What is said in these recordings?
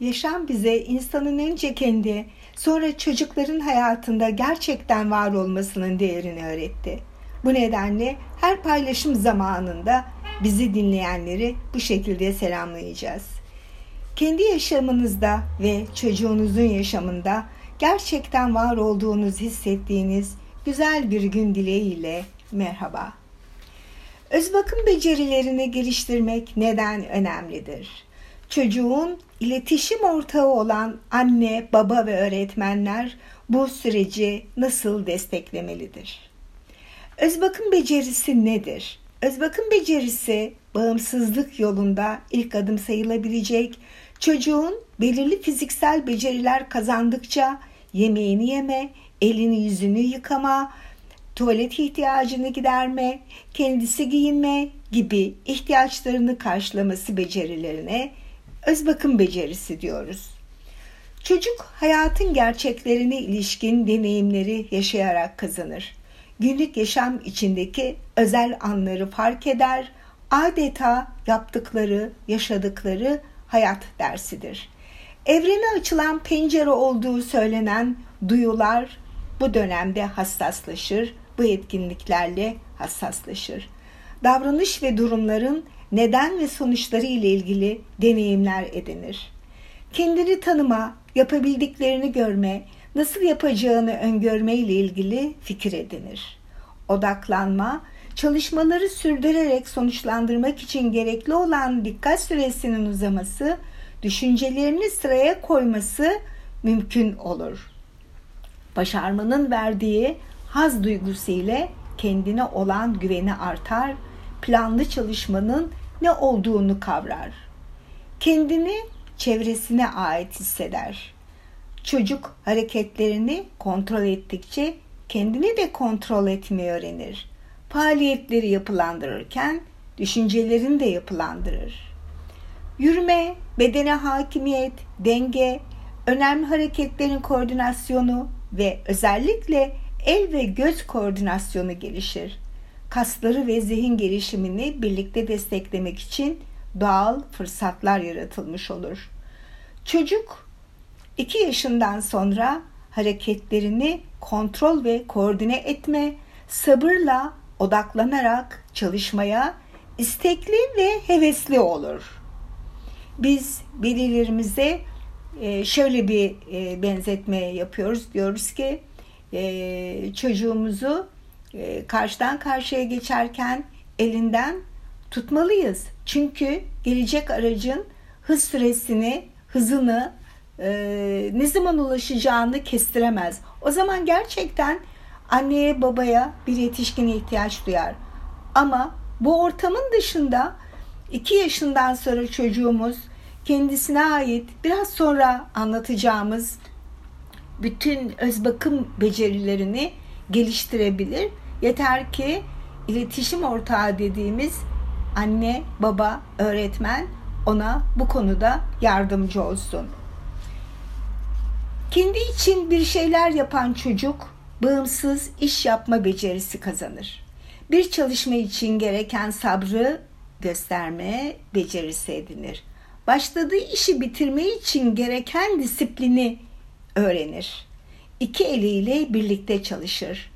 Yaşam bize insanın önce kendi, sonra çocukların hayatında gerçekten var olmasının değerini öğretti. Bu nedenle her paylaşım zamanında bizi dinleyenleri bu şekilde selamlayacağız. Kendi yaşamınızda ve çocuğunuzun yaşamında gerçekten var olduğunuz hissettiğiniz güzel bir gün dileğiyle merhaba. Öz bakım becerilerini geliştirmek neden önemlidir? Çocuğun iletişim ortağı olan anne, baba ve öğretmenler bu süreci nasıl desteklemelidir? Öz bakım becerisi nedir? Öz bakım becerisi bağımsızlık yolunda ilk adım sayılabilecek çocuğun belirli fiziksel beceriler kazandıkça yemeğini yeme, elini yüzünü yıkama, tuvalet ihtiyacını giderme, kendisi giyinme gibi ihtiyaçlarını karşılaması becerilerine öz bakım becerisi diyoruz. Çocuk hayatın gerçeklerine ilişkin deneyimleri yaşayarak kazanır. Günlük yaşam içindeki özel anları fark eder, adeta yaptıkları, yaşadıkları hayat dersidir. Evrene açılan pencere olduğu söylenen duyular bu dönemde hassaslaşır, bu etkinliklerle hassaslaşır. Davranış ve durumların neden ve sonuçları ile ilgili deneyimler edinir. Kendini tanıma, yapabildiklerini görme, nasıl yapacağını öngörme ile ilgili fikir edinir. Odaklanma, çalışmaları sürdürerek sonuçlandırmak için gerekli olan dikkat süresinin uzaması, düşüncelerini sıraya koyması mümkün olur. Başarmanın verdiği haz duygusu ile kendine olan güveni artar, planlı çalışmanın ne olduğunu kavrar. Kendini çevresine ait hisseder. Çocuk hareketlerini kontrol ettikçe kendini de kontrol etmeyi öğrenir. Faaliyetleri yapılandırırken düşüncelerini de yapılandırır. Yürüme, bedene hakimiyet, denge, önemli hareketlerin koordinasyonu ve özellikle el ve göz koordinasyonu gelişir. Kasları ve zihin gelişimini birlikte desteklemek için doğal fırsatlar yaratılmış olur. Çocuk 2 yaşından sonra hareketlerini kontrol ve koordine etme, sabırla odaklanarak çalışmaya istekli ve hevesli olur. Biz velilerimize e, şöyle bir e, benzetme yapıyoruz. Diyoruz ki e, karşıdan karşıya geçerken elinden tutmalıyız. Çünkü gelecek aracın hız süresini, hızını ne zaman ulaşacağını kestiremez. O zaman gerçekten anneye babaya bir yetişkine ihtiyaç duyar. Ama bu ortamın dışında 2 yaşından sonra çocuğumuz kendisine ait biraz sonra anlatacağımız bütün öz bakım becerilerini geliştirebilir. Yeter ki iletişim ortağı dediğimiz anne, baba, öğretmen ona bu konuda yardımcı olsun. Kendi için bir şeyler yapan çocuk bağımsız iş yapma becerisi kazanır. Bir çalışma için gereken sabrı gösterme becerisi edinir başladığı işi bitirme için gereken disiplini öğrenir. İki eliyle birlikte çalışır.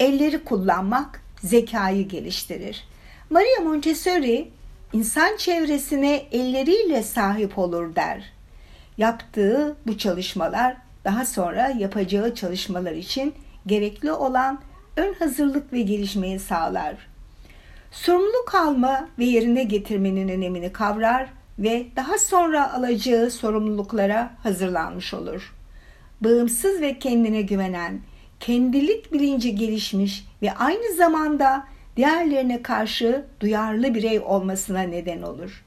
Elleri kullanmak zekayı geliştirir. Maria Montessori insan çevresine elleriyle sahip olur der. Yaptığı bu çalışmalar daha sonra yapacağı çalışmalar için gerekli olan ön hazırlık ve gelişmeyi sağlar. Sorumluluk alma ve yerine getirmenin önemini kavrar ve daha sonra alacağı sorumluluklara hazırlanmış olur. Bağımsız ve kendine güvenen, kendilik bilinci gelişmiş ve aynı zamanda diğerlerine karşı duyarlı birey olmasına neden olur.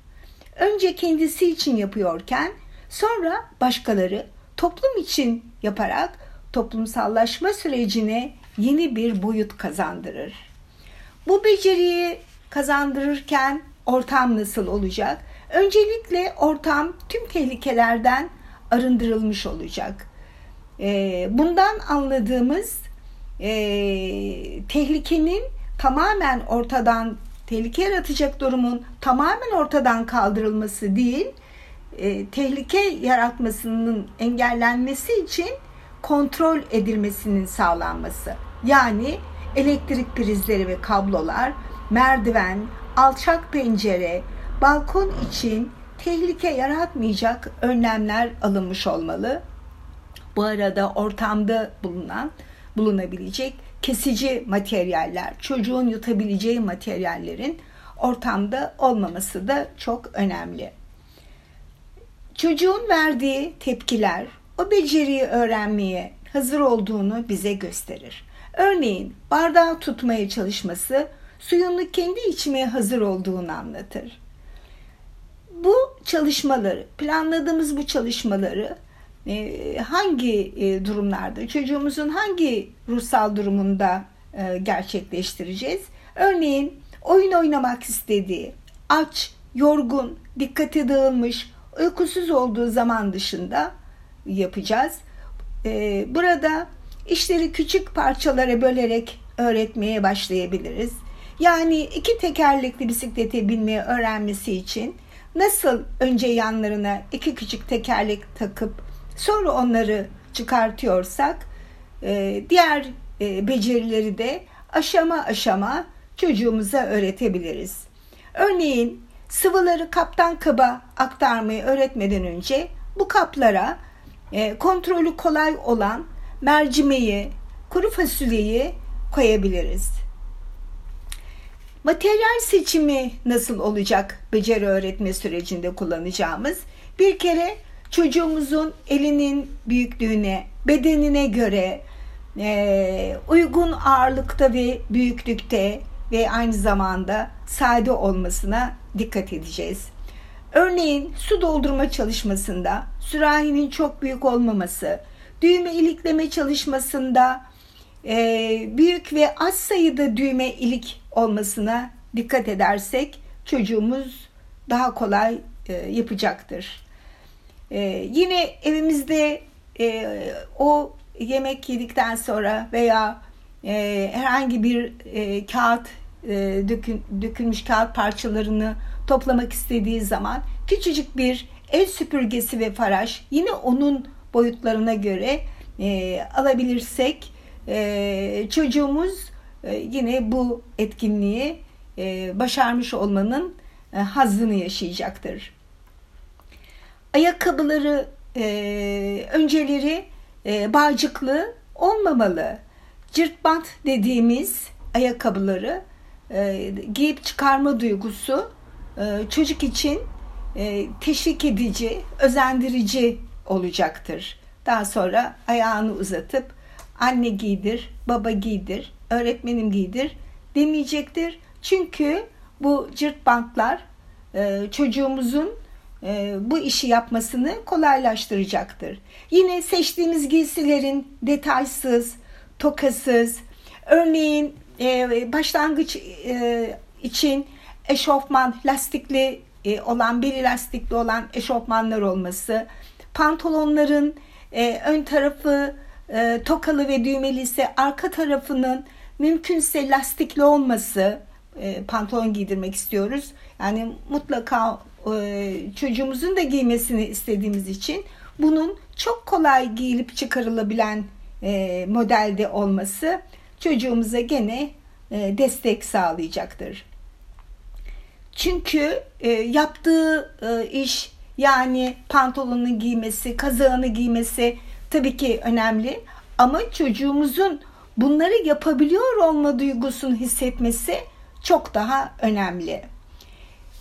Önce kendisi için yapıyorken sonra başkaları toplum için yaparak toplumsallaşma sürecine yeni bir boyut kazandırır. Bu beceriyi kazandırırken ortam nasıl olacak? Öncelikle ortam tüm tehlikelerden arındırılmış olacak. E, bundan anladığımız e, tehlikenin tamamen ortadan, tehlike yaratacak durumun tamamen ortadan kaldırılması değil, e, tehlike yaratmasının engellenmesi için kontrol edilmesinin sağlanması. Yani elektrik prizleri ve kablolar, merdiven, alçak pencere, balkon için tehlike yaratmayacak önlemler alınmış olmalı. Bu arada ortamda bulunan bulunabilecek kesici materyaller, çocuğun yutabileceği materyallerin ortamda olmaması da çok önemli. Çocuğun verdiği tepkiler o beceriyi öğrenmeye hazır olduğunu bize gösterir. Örneğin bardağı tutmaya çalışması suyunu kendi içmeye hazır olduğunu anlatır. Bu çalışmaları, planladığımız bu çalışmaları hangi e, durumlarda, çocuğumuzun hangi ruhsal durumunda e, gerçekleştireceğiz? Örneğin oyun oynamak istediği, aç, yorgun, dikkati dağılmış, uykusuz olduğu zaman dışında yapacağız. Burada işleri küçük parçalara bölerek öğretmeye başlayabiliriz. Yani iki tekerlekli bisiklete binmeyi öğrenmesi için nasıl önce yanlarına iki küçük tekerlek takıp sonra onları çıkartıyorsak e, diğer e, becerileri de aşama aşama çocuğumuza öğretebiliriz. Örneğin sıvıları kaptan kaba aktarmayı öğretmeden önce bu kaplara e, kontrolü kolay olan mercimeği, kuru fasulyeyi koyabiliriz. Materyal seçimi nasıl olacak beceri öğretme sürecinde kullanacağımız? Bir kere çocuğumuzun elinin büyüklüğüne, bedenine göre e, uygun ağırlıkta ve büyüklükte ve aynı zamanda sade olmasına dikkat edeceğiz. Örneğin su doldurma çalışmasında sürahinin çok büyük olmaması, düğme ilikleme çalışmasında e, büyük ve az sayıda düğme ilik olmasına dikkat edersek çocuğumuz daha kolay e, yapacaktır. E, yine evimizde e, o yemek yedikten sonra veya e, herhangi bir e, kağıt e, dökün, dökülmüş kağıt parçalarını toplamak istediği zaman küçücük bir el süpürgesi ve faraş yine onun boyutlarına göre e, alabilirsek e, çocuğumuz e, yine bu etkinliği e, başarmış olmanın e, hazzını yaşayacaktır. Ayakkabıları e, önceleri e, bağcıklı olmamalı. Cırt dediğimiz ayakkabıları e, giyip çıkarma duygusu e, çocuk için e, teşvik edici, özendirici olacaktır. Daha sonra ayağını uzatıp anne giydir, baba giydir, öğretmenim giydir demeyecektir. Çünkü bu cırt bantlar e, çocuğumuzun bu işi yapmasını kolaylaştıracaktır. Yine seçtiğimiz giysilerin detaysız, tokasız, örneğin e, başlangıç için eşofman lastikli olan, beli lastikli olan eşofmanlar olması, pantolonların ön tarafı tokalı ve düğmeli ise arka tarafının mümkünse lastikli olması, pantolon giydirmek istiyoruz. Yani mutlaka e, çocuğumuzun da giymesini istediğimiz için bunun çok kolay giyilip çıkarılabilen e, modelde olması çocuğumuza gene e, destek sağlayacaktır. Çünkü yaptığı iş yani pantolonunu giymesi, kazağını giymesi tabii ki önemli ama çocuğumuzun bunları yapabiliyor olma duygusunu hissetmesi çok daha önemli.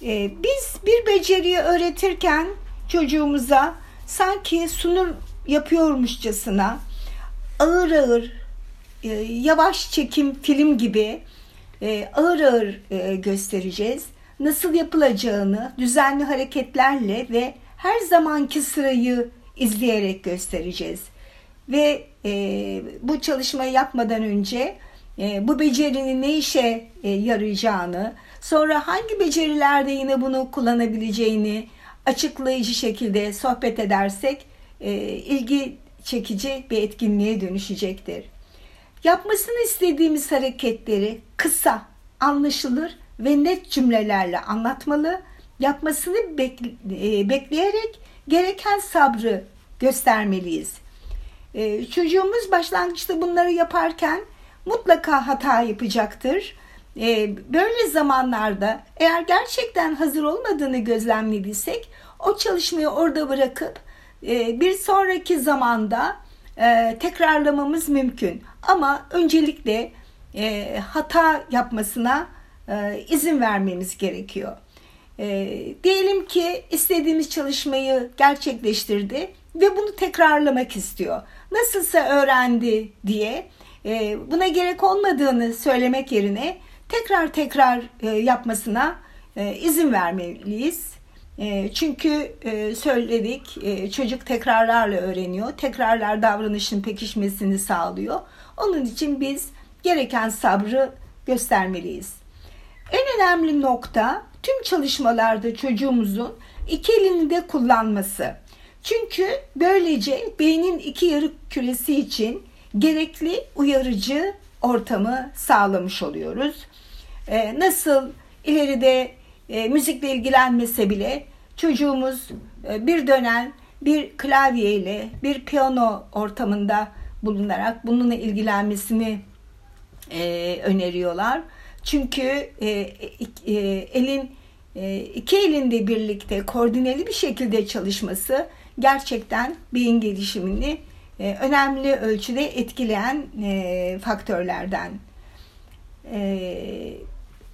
Ee, biz bir beceriyi öğretirken çocuğumuza sanki sunum yapıyormuşçasına ağır ağır e, yavaş çekim film gibi e, ağır ağır e, göstereceğiz. Nasıl yapılacağını düzenli hareketlerle ve her zamanki sırayı izleyerek göstereceğiz. Ve bu çalışmayı yapmadan önce bu becerinin ne işe yarayacağını, Sonra hangi becerilerde yine bunu kullanabileceğini açıklayıcı şekilde sohbet edersek e, ilgi çekici bir etkinliğe dönüşecektir. Yapmasını istediğimiz hareketleri kısa, anlaşılır ve net cümlelerle anlatmalı. Yapmasını e, bekleyerek gereken sabrı göstermeliyiz. E, çocuğumuz başlangıçta bunları yaparken mutlaka hata yapacaktır. E, böyle zamanlarda eğer gerçekten hazır olmadığını gözlemlediysek o çalışmayı orada bırakıp e, bir sonraki zamanda e, tekrarlamamız mümkün. Ama öncelikle e, hata yapmasına izin vermemiz gerekiyor. Diyelim ki istediğimiz çalışmayı gerçekleştirdi ve bunu tekrarlamak istiyor. Nasılsa öğrendi diye e, buna gerek olmadığını söylemek yerine tekrar tekrar e, yapmasına e, izin vermeliyiz. E, çünkü e, söyledik e, çocuk tekrarlarla öğreniyor. Tekrarlar davranışın pekişmesini sağlıyor. Onun için biz gereken sabrı göstermeliyiz. En önemli nokta tüm çalışmalarda çocuğumuzun iki elini de kullanması. Çünkü böylece beynin iki yarı küresi için gerekli uyarıcı ortamı sağlamış oluyoruz. Ee, nasıl ileride e, müzikle ilgilenmese bile çocuğumuz e, bir dönem bir klavye ile bir piyano ortamında bulunarak bununla ilgilenmesini e, öneriyorlar. Çünkü e, e, elin e, iki elinde birlikte koordineli bir şekilde çalışması gerçekten beyin gelişimini e, önemli ölçüde etkileyen e, faktörlerden. E,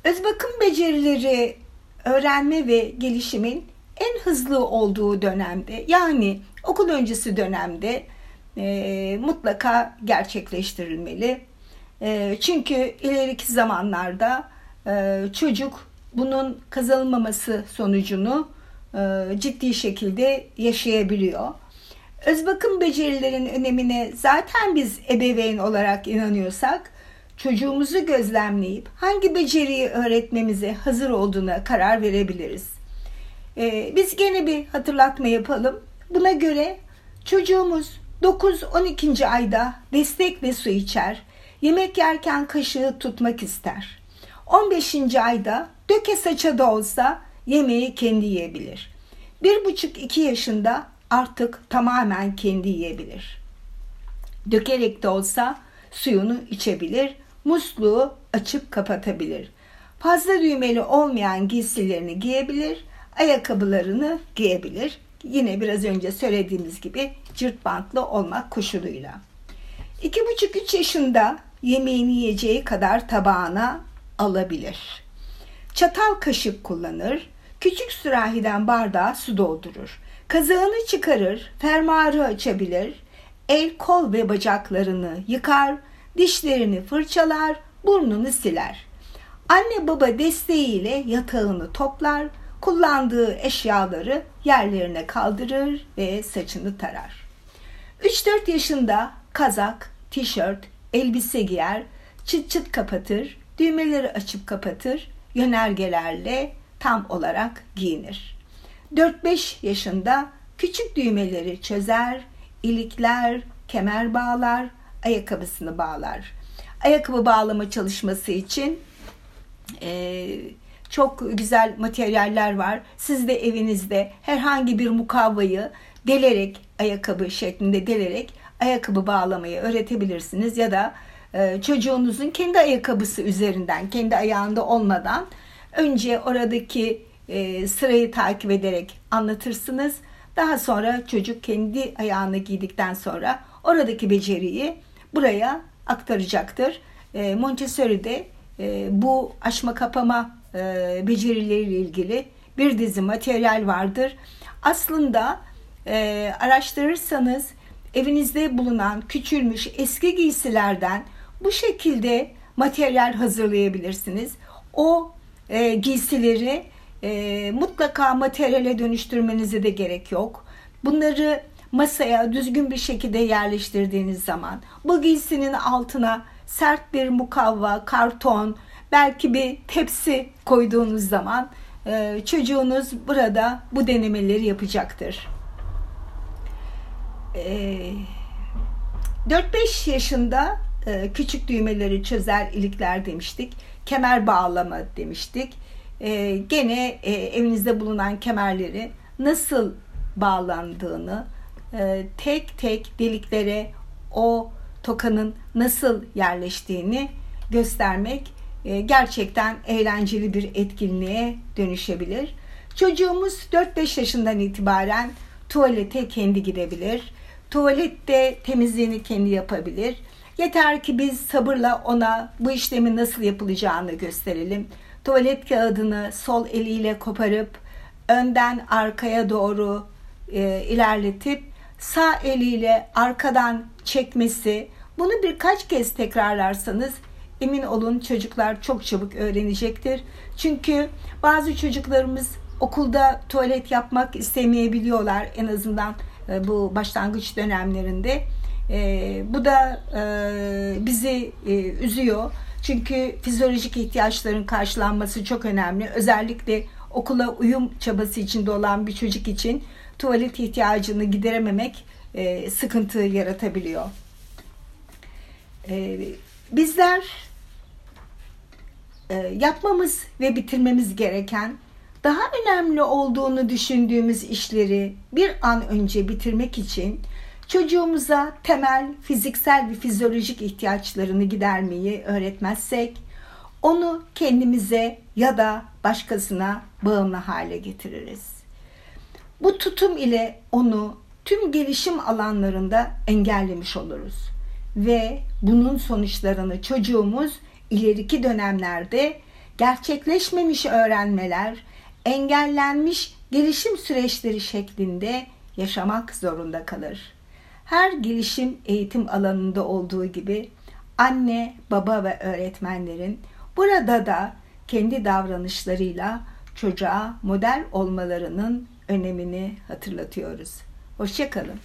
öz bakım becerileri öğrenme ve gelişimin en hızlı olduğu dönemde yani okul öncesi dönemde e, mutlaka gerçekleştirilmeli. E, çünkü ileriki zamanlarda çocuk bunun kazanılmaması sonucunu ciddi şekilde yaşayabiliyor. Öz bakım becerilerin önemine zaten biz ebeveyn olarak inanıyorsak çocuğumuzu gözlemleyip hangi beceriyi öğretmemize hazır olduğuna karar verebiliriz. Ee, biz gene bir hatırlatma yapalım. Buna göre çocuğumuz 9-12. ayda destek ve su içer. Yemek yerken kaşığı tutmak ister. 15. ayda döke saça da olsa yemeği kendi yiyebilir. 1,5-2 yaşında artık tamamen kendi yiyebilir. Dökerek de olsa suyunu içebilir, musluğu açıp kapatabilir. Fazla düğmeli olmayan giysilerini giyebilir, ayakkabılarını giyebilir. Yine biraz önce söylediğimiz gibi cırt bantlı olmak koşuluyla. 2,5-3 yaşında yemeğini yiyeceği kadar tabağına alabilir. Çatal kaşık kullanır, küçük sürahiden bardağa su doldurur. Kazağını çıkarır, fermuarı açabilir, el, kol ve bacaklarını yıkar, dişlerini fırçalar, burnunu siler. Anne baba desteğiyle yatağını toplar, kullandığı eşyaları yerlerine kaldırır ve saçını tarar. 3-4 yaşında kazak, tişört, elbise giyer, çıt çıt kapatır, düğmeleri açıp kapatır, yönergelerle tam olarak giyinir. 4-5 yaşında küçük düğmeleri çözer, ilikler, kemer bağlar, ayakkabısını bağlar. Ayakkabı bağlama çalışması için e, çok güzel materyaller var. Siz de evinizde herhangi bir mukavvayı delerek, ayakkabı şeklinde delerek ayakkabı bağlamayı öğretebilirsiniz ya da e, çocuğunuzun kendi ayakkabısı üzerinden, kendi ayağında olmadan önce oradaki e, sırayı takip ederek anlatırsınız. Daha sonra çocuk kendi ayağını giydikten sonra oradaki beceriyi buraya aktaracaktır. E, Montessori'de e, bu açma kapama e, becerileriyle ilgili bir dizi materyal vardır. Aslında e, araştırırsanız evinizde bulunan küçülmüş eski giysilerden bu şekilde materyal hazırlayabilirsiniz. O e, giysileri e, mutlaka materyale dönüştürmenize de gerek yok. Bunları masaya düzgün bir şekilde yerleştirdiğiniz zaman bu giysinin altına sert bir mukavva, karton, belki bir tepsi koyduğunuz zaman e, çocuğunuz burada bu denemeleri yapacaktır. E, 4-5 yaşında e, küçük düğmeleri çözer ilikler demiştik. Kemer bağlama demiştik. E, gene e, evinizde bulunan kemerleri nasıl bağlandığını, e, tek tek deliklere o tokanın nasıl yerleştiğini göstermek e, gerçekten eğlenceli bir etkinliğe dönüşebilir. Çocuğumuz 4-5 yaşından itibaren tuvalete kendi gidebilir. Tuvalette temizliğini kendi yapabilir. Yeter ki biz sabırla ona bu işlemin nasıl yapılacağını gösterelim. Tuvalet kağıdını sol eliyle koparıp önden arkaya doğru e, ilerletip sağ eliyle arkadan çekmesi bunu birkaç kez tekrarlarsanız emin olun çocuklar çok çabuk öğrenecektir. Çünkü bazı çocuklarımız okulda tuvalet yapmak istemeyebiliyorlar en azından e, bu başlangıç dönemlerinde. E, bu da e, bizi üzüyor. Çünkü fizyolojik ihtiyaçların karşılanması çok önemli. Özellikle okula uyum çabası içinde olan bir çocuk için tuvalet ihtiyacını giderememek e, sıkıntı yaratabiliyor. E, bizler e, yapmamız ve bitirmemiz gereken daha önemli olduğunu düşündüğümüz işleri bir an önce bitirmek için çocuğumuza temel fiziksel ve fizyolojik ihtiyaçlarını gidermeyi öğretmezsek onu kendimize ya da başkasına bağımlı hale getiririz. Bu tutum ile onu tüm gelişim alanlarında engellemiş oluruz ve bunun sonuçlarını çocuğumuz ileriki dönemlerde gerçekleşmemiş öğrenmeler, engellenmiş gelişim süreçleri şeklinde yaşamak zorunda kalır. Her gelişim eğitim alanında olduğu gibi anne, baba ve öğretmenlerin burada da kendi davranışlarıyla çocuğa model olmalarının önemini hatırlatıyoruz. Hoşçakalın.